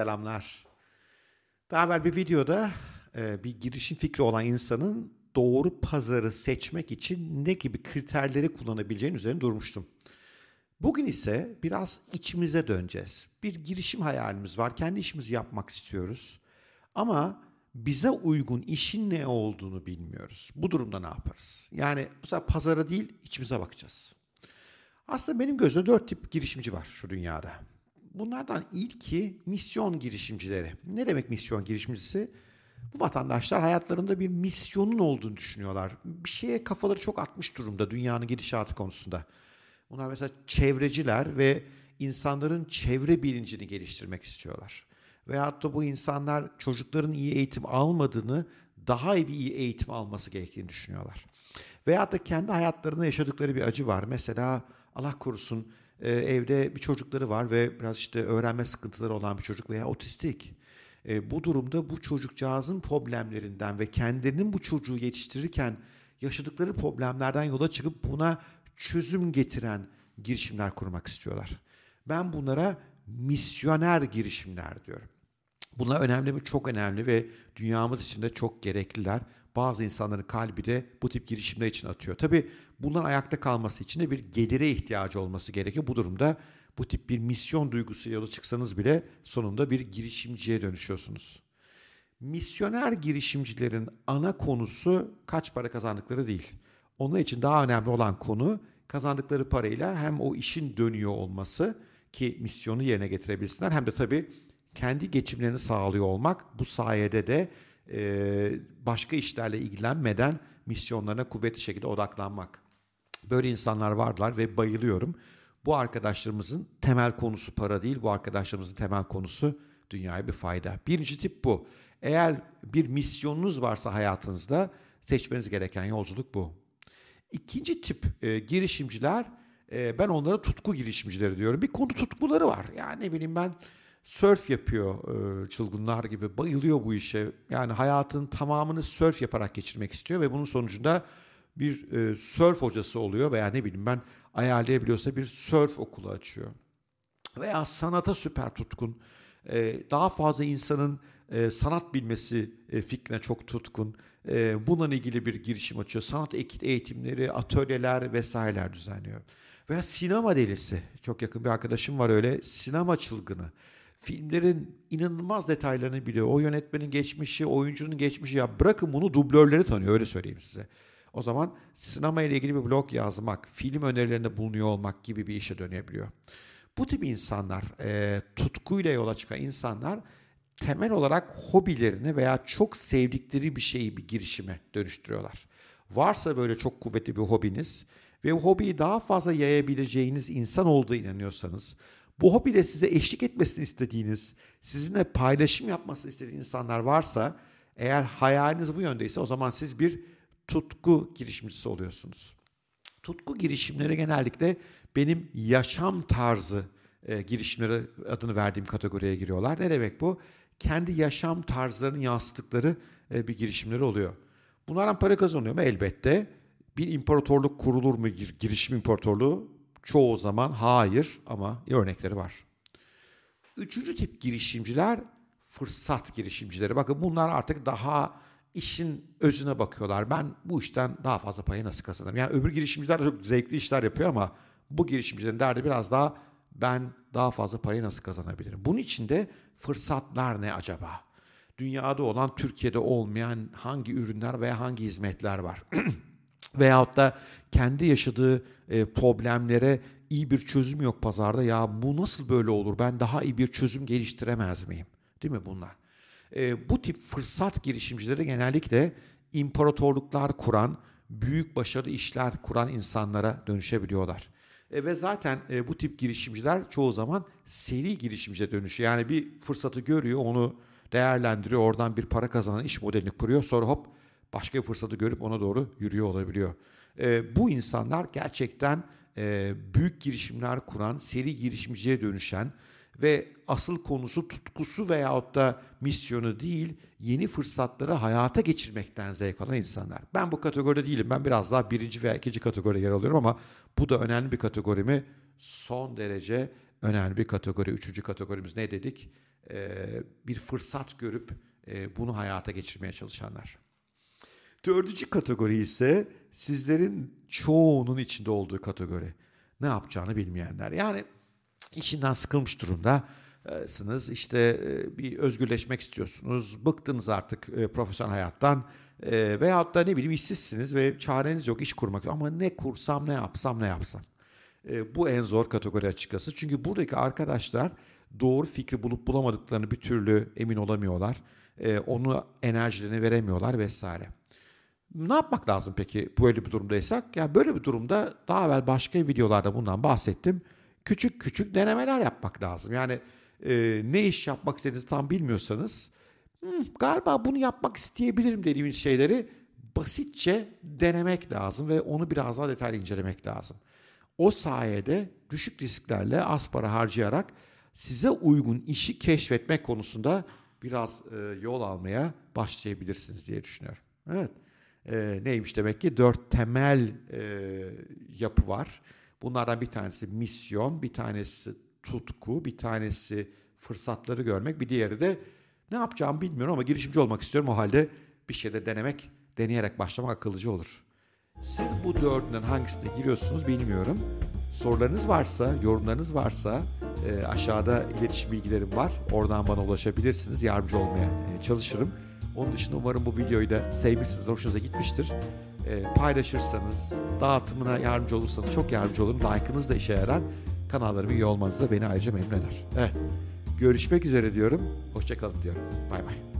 Selamlar. Daha evvel bir videoda e, bir girişim fikri olan insanın doğru pazarı seçmek için ne gibi kriterleri kullanabileceğini üzerine durmuştum. Bugün ise biraz içimize döneceğiz. Bir girişim hayalimiz var. Kendi işimizi yapmak istiyoruz. Ama bize uygun işin ne olduğunu bilmiyoruz. Bu durumda ne yaparız? Yani bu sefer pazara değil içimize bakacağız. Aslında benim gözümde dört tip girişimci var şu dünyada. Bunlardan ilki misyon girişimcileri. Ne demek misyon girişimcisi? Bu vatandaşlar hayatlarında bir misyonun olduğunu düşünüyorlar. Bir şeye kafaları çok atmış durumda dünyanın gidişatı konusunda. Bunlar mesela çevreciler ve insanların çevre bilincini geliştirmek istiyorlar. Veyahut da bu insanlar çocukların iyi eğitim almadığını, daha iyi bir iyi eğitim alması gerektiğini düşünüyorlar. Veyahut da kendi hayatlarında yaşadıkları bir acı var. Mesela Allah korusun e, evde bir çocukları var ve biraz işte öğrenme sıkıntıları olan bir çocuk veya otistik. E, bu durumda bu çocukcağızın problemlerinden ve kendilerinin bu çocuğu yetiştirirken yaşadıkları problemlerden yola çıkıp buna çözüm getiren girişimler kurmak istiyorlar. Ben bunlara misyoner girişimler diyorum. Bunlar önemli mi? Çok önemli ve dünyamız için de çok gerekliler. Bazı insanların kalbi de bu tip girişimler için atıyor. Tabii bunların ayakta kalması için de bir gelire ihtiyacı olması gerekiyor. Bu durumda bu tip bir misyon duygusu yola çıksanız bile sonunda bir girişimciye dönüşüyorsunuz. Misyoner girişimcilerin ana konusu kaç para kazandıkları değil. Onun için daha önemli olan konu kazandıkları parayla hem o işin dönüyor olması ki misyonu yerine getirebilsinler hem de tabii kendi geçimlerini sağlıyor olmak. Bu sayede de e, başka işlerle ilgilenmeden misyonlarına kuvvetli şekilde odaklanmak. Böyle insanlar varlar ve bayılıyorum. Bu arkadaşlarımızın temel konusu para değil, bu arkadaşlarımızın temel konusu dünyaya bir fayda. Birinci tip bu. Eğer bir misyonunuz varsa hayatınızda seçmeniz gereken yolculuk bu. İkinci tip e, girişimciler, e, ben onlara tutku girişimcileri diyorum. Bir konu tutkuları var. Yani ne bileyim ben surf yapıyor e, çılgınlar gibi bayılıyor bu işe. Yani hayatın tamamını surf yaparak geçirmek istiyor ve bunun sonucunda bir e, surf hocası oluyor veya ne bileyim ben ayarlayabiliyorsa bir surf okulu açıyor. Veya sanata süper tutkun. E, daha fazla insanın e, sanat bilmesi fikrine çok tutkun. E, bununla ilgili bir girişim açıyor. Sanat eğitimleri, atölyeler vesaireler düzenliyor. Veya sinema delisi. Çok yakın bir arkadaşım var öyle. Sinema çılgını filmlerin inanılmaz detaylarını biliyor. O yönetmenin geçmişi, oyuncunun geçmişi ya bırakın bunu dublörleri tanıyor öyle söyleyeyim size. O zaman sinema ile ilgili bir blog yazmak, film önerilerinde bulunuyor olmak gibi bir işe dönebiliyor. Bu tip insanlar, e, tutkuyla yola çıkan insanlar temel olarak hobilerini veya çok sevdikleri bir şeyi bir girişime dönüştürüyorlar. Varsa böyle çok kuvvetli bir hobiniz ve o hobiyi daha fazla yayabileceğiniz insan olduğu inanıyorsanız, bu hobide size eşlik etmesini istediğiniz, sizinle paylaşım yapmasını istediğiniz insanlar varsa, eğer hayaliniz bu yöndeyse o zaman siz bir tutku girişimcisi oluyorsunuz. Tutku girişimleri genellikle benim yaşam tarzı e, girişimleri adını verdiğim kategoriye giriyorlar. Ne demek bu? Kendi yaşam tarzlarını yansıttıkları e, bir girişimleri oluyor. Bunlardan para kazanıyor mu? Elbette. Bir imparatorluk kurulur mu? Girişim imparatorluğu Çoğu zaman hayır ama örnekleri var. Üçüncü tip girişimciler fırsat girişimcileri. Bakın bunlar artık daha işin özüne bakıyorlar. Ben bu işten daha fazla payı nasıl kazanırım? Yani öbür girişimciler de çok zevkli işler yapıyor ama bu girişimcilerin derdi biraz daha ben daha fazla parayı nasıl kazanabilirim? Bunun için de fırsatlar ne acaba? Dünyada olan, Türkiye'de olmayan hangi ürünler veya hangi hizmetler var? veyahut da kendi yaşadığı e, problemlere iyi bir çözüm yok pazarda. Ya bu nasıl böyle olur? Ben daha iyi bir çözüm geliştiremez miyim? Değil mi bunlar? E, bu tip fırsat girişimcileri genellikle imparatorluklar kuran, büyük başarı işler kuran insanlara dönüşebiliyorlar. E, ve zaten e, bu tip girişimciler çoğu zaman seri girişimciye dönüşüyor. Yani bir fırsatı görüyor, onu değerlendiriyor, oradan bir para kazanan iş modelini kuruyor. Sonra hop başka bir fırsatı görüp ona doğru yürüyor olabiliyor. E, bu insanlar gerçekten e, büyük girişimler kuran, seri girişimciye dönüşen ve asıl konusu tutkusu veyahut da misyonu değil, yeni fırsatları hayata geçirmekten zevk alan insanlar. Ben bu kategoride değilim. Ben biraz daha birinci veya ikinci kategoride yer alıyorum ama bu da önemli bir kategori mi? Son derece önemli bir kategori. Üçüncü kategorimiz ne dedik? e, bir fırsat görüp e, bunu hayata geçirmeye çalışanlar. Dördüncü kategori ise sizlerin çoğunun içinde olduğu kategori. Ne yapacağını bilmeyenler. Yani işinden sıkılmış durumdasınız. İşte e, bir özgürleşmek istiyorsunuz. Bıktınız artık e, profesyonel hayattan. E, veyahut da ne bileyim işsizsiniz ve çareniz yok iş kurmak. Ama ne kursam ne yapsam ne yapsam. E, bu en zor kategori açıkçası. Çünkü buradaki arkadaşlar doğru fikri bulup bulamadıklarını bir türlü emin olamıyorlar. E, onu enerjilerini veremiyorlar vesaire. Ne yapmak lazım peki böyle bir durumdaysak? Ya böyle bir durumda daha evvel başka videolarda bundan bahsettim. Küçük küçük denemeler yapmak lazım. Yani e, ne iş yapmak istediğinizi tam bilmiyorsanız hmm, galiba bunu yapmak isteyebilirim dediğimiz şeyleri basitçe denemek lazım ve onu biraz daha detaylı incelemek lazım. O sayede düşük risklerle az para harcayarak size uygun işi keşfetmek konusunda biraz e, yol almaya başlayabilirsiniz diye düşünüyorum. Evet. E, neymiş demek ki dört temel e, yapı var. Bunlardan bir tanesi misyon, bir tanesi tutku, bir tanesi fırsatları görmek, bir diğeri de ne yapacağımı bilmiyorum ama girişimci olmak istiyorum. O halde bir şeyde denemek, deneyerek başlamak akıllıcı olur. Siz bu dördünden hangisine giriyorsunuz bilmiyorum. Sorularınız varsa, yorumlarınız varsa e, aşağıda iletişim bilgilerim var. Oradan bana ulaşabilirsiniz. Yardımcı olmaya e, çalışırım. Onun dışında umarım bu videoyu da sevmişsiniz, hoşunuza gitmiştir. E, paylaşırsanız, dağıtımına yardımcı olursanız çok yardımcı olurum. Like'ınız da işe yarar. Kanallarıma üye olmanız da beni ayrıca memnun eder. Evet. Görüşmek üzere diyorum. Hoşçakalın diyorum. Bay bay.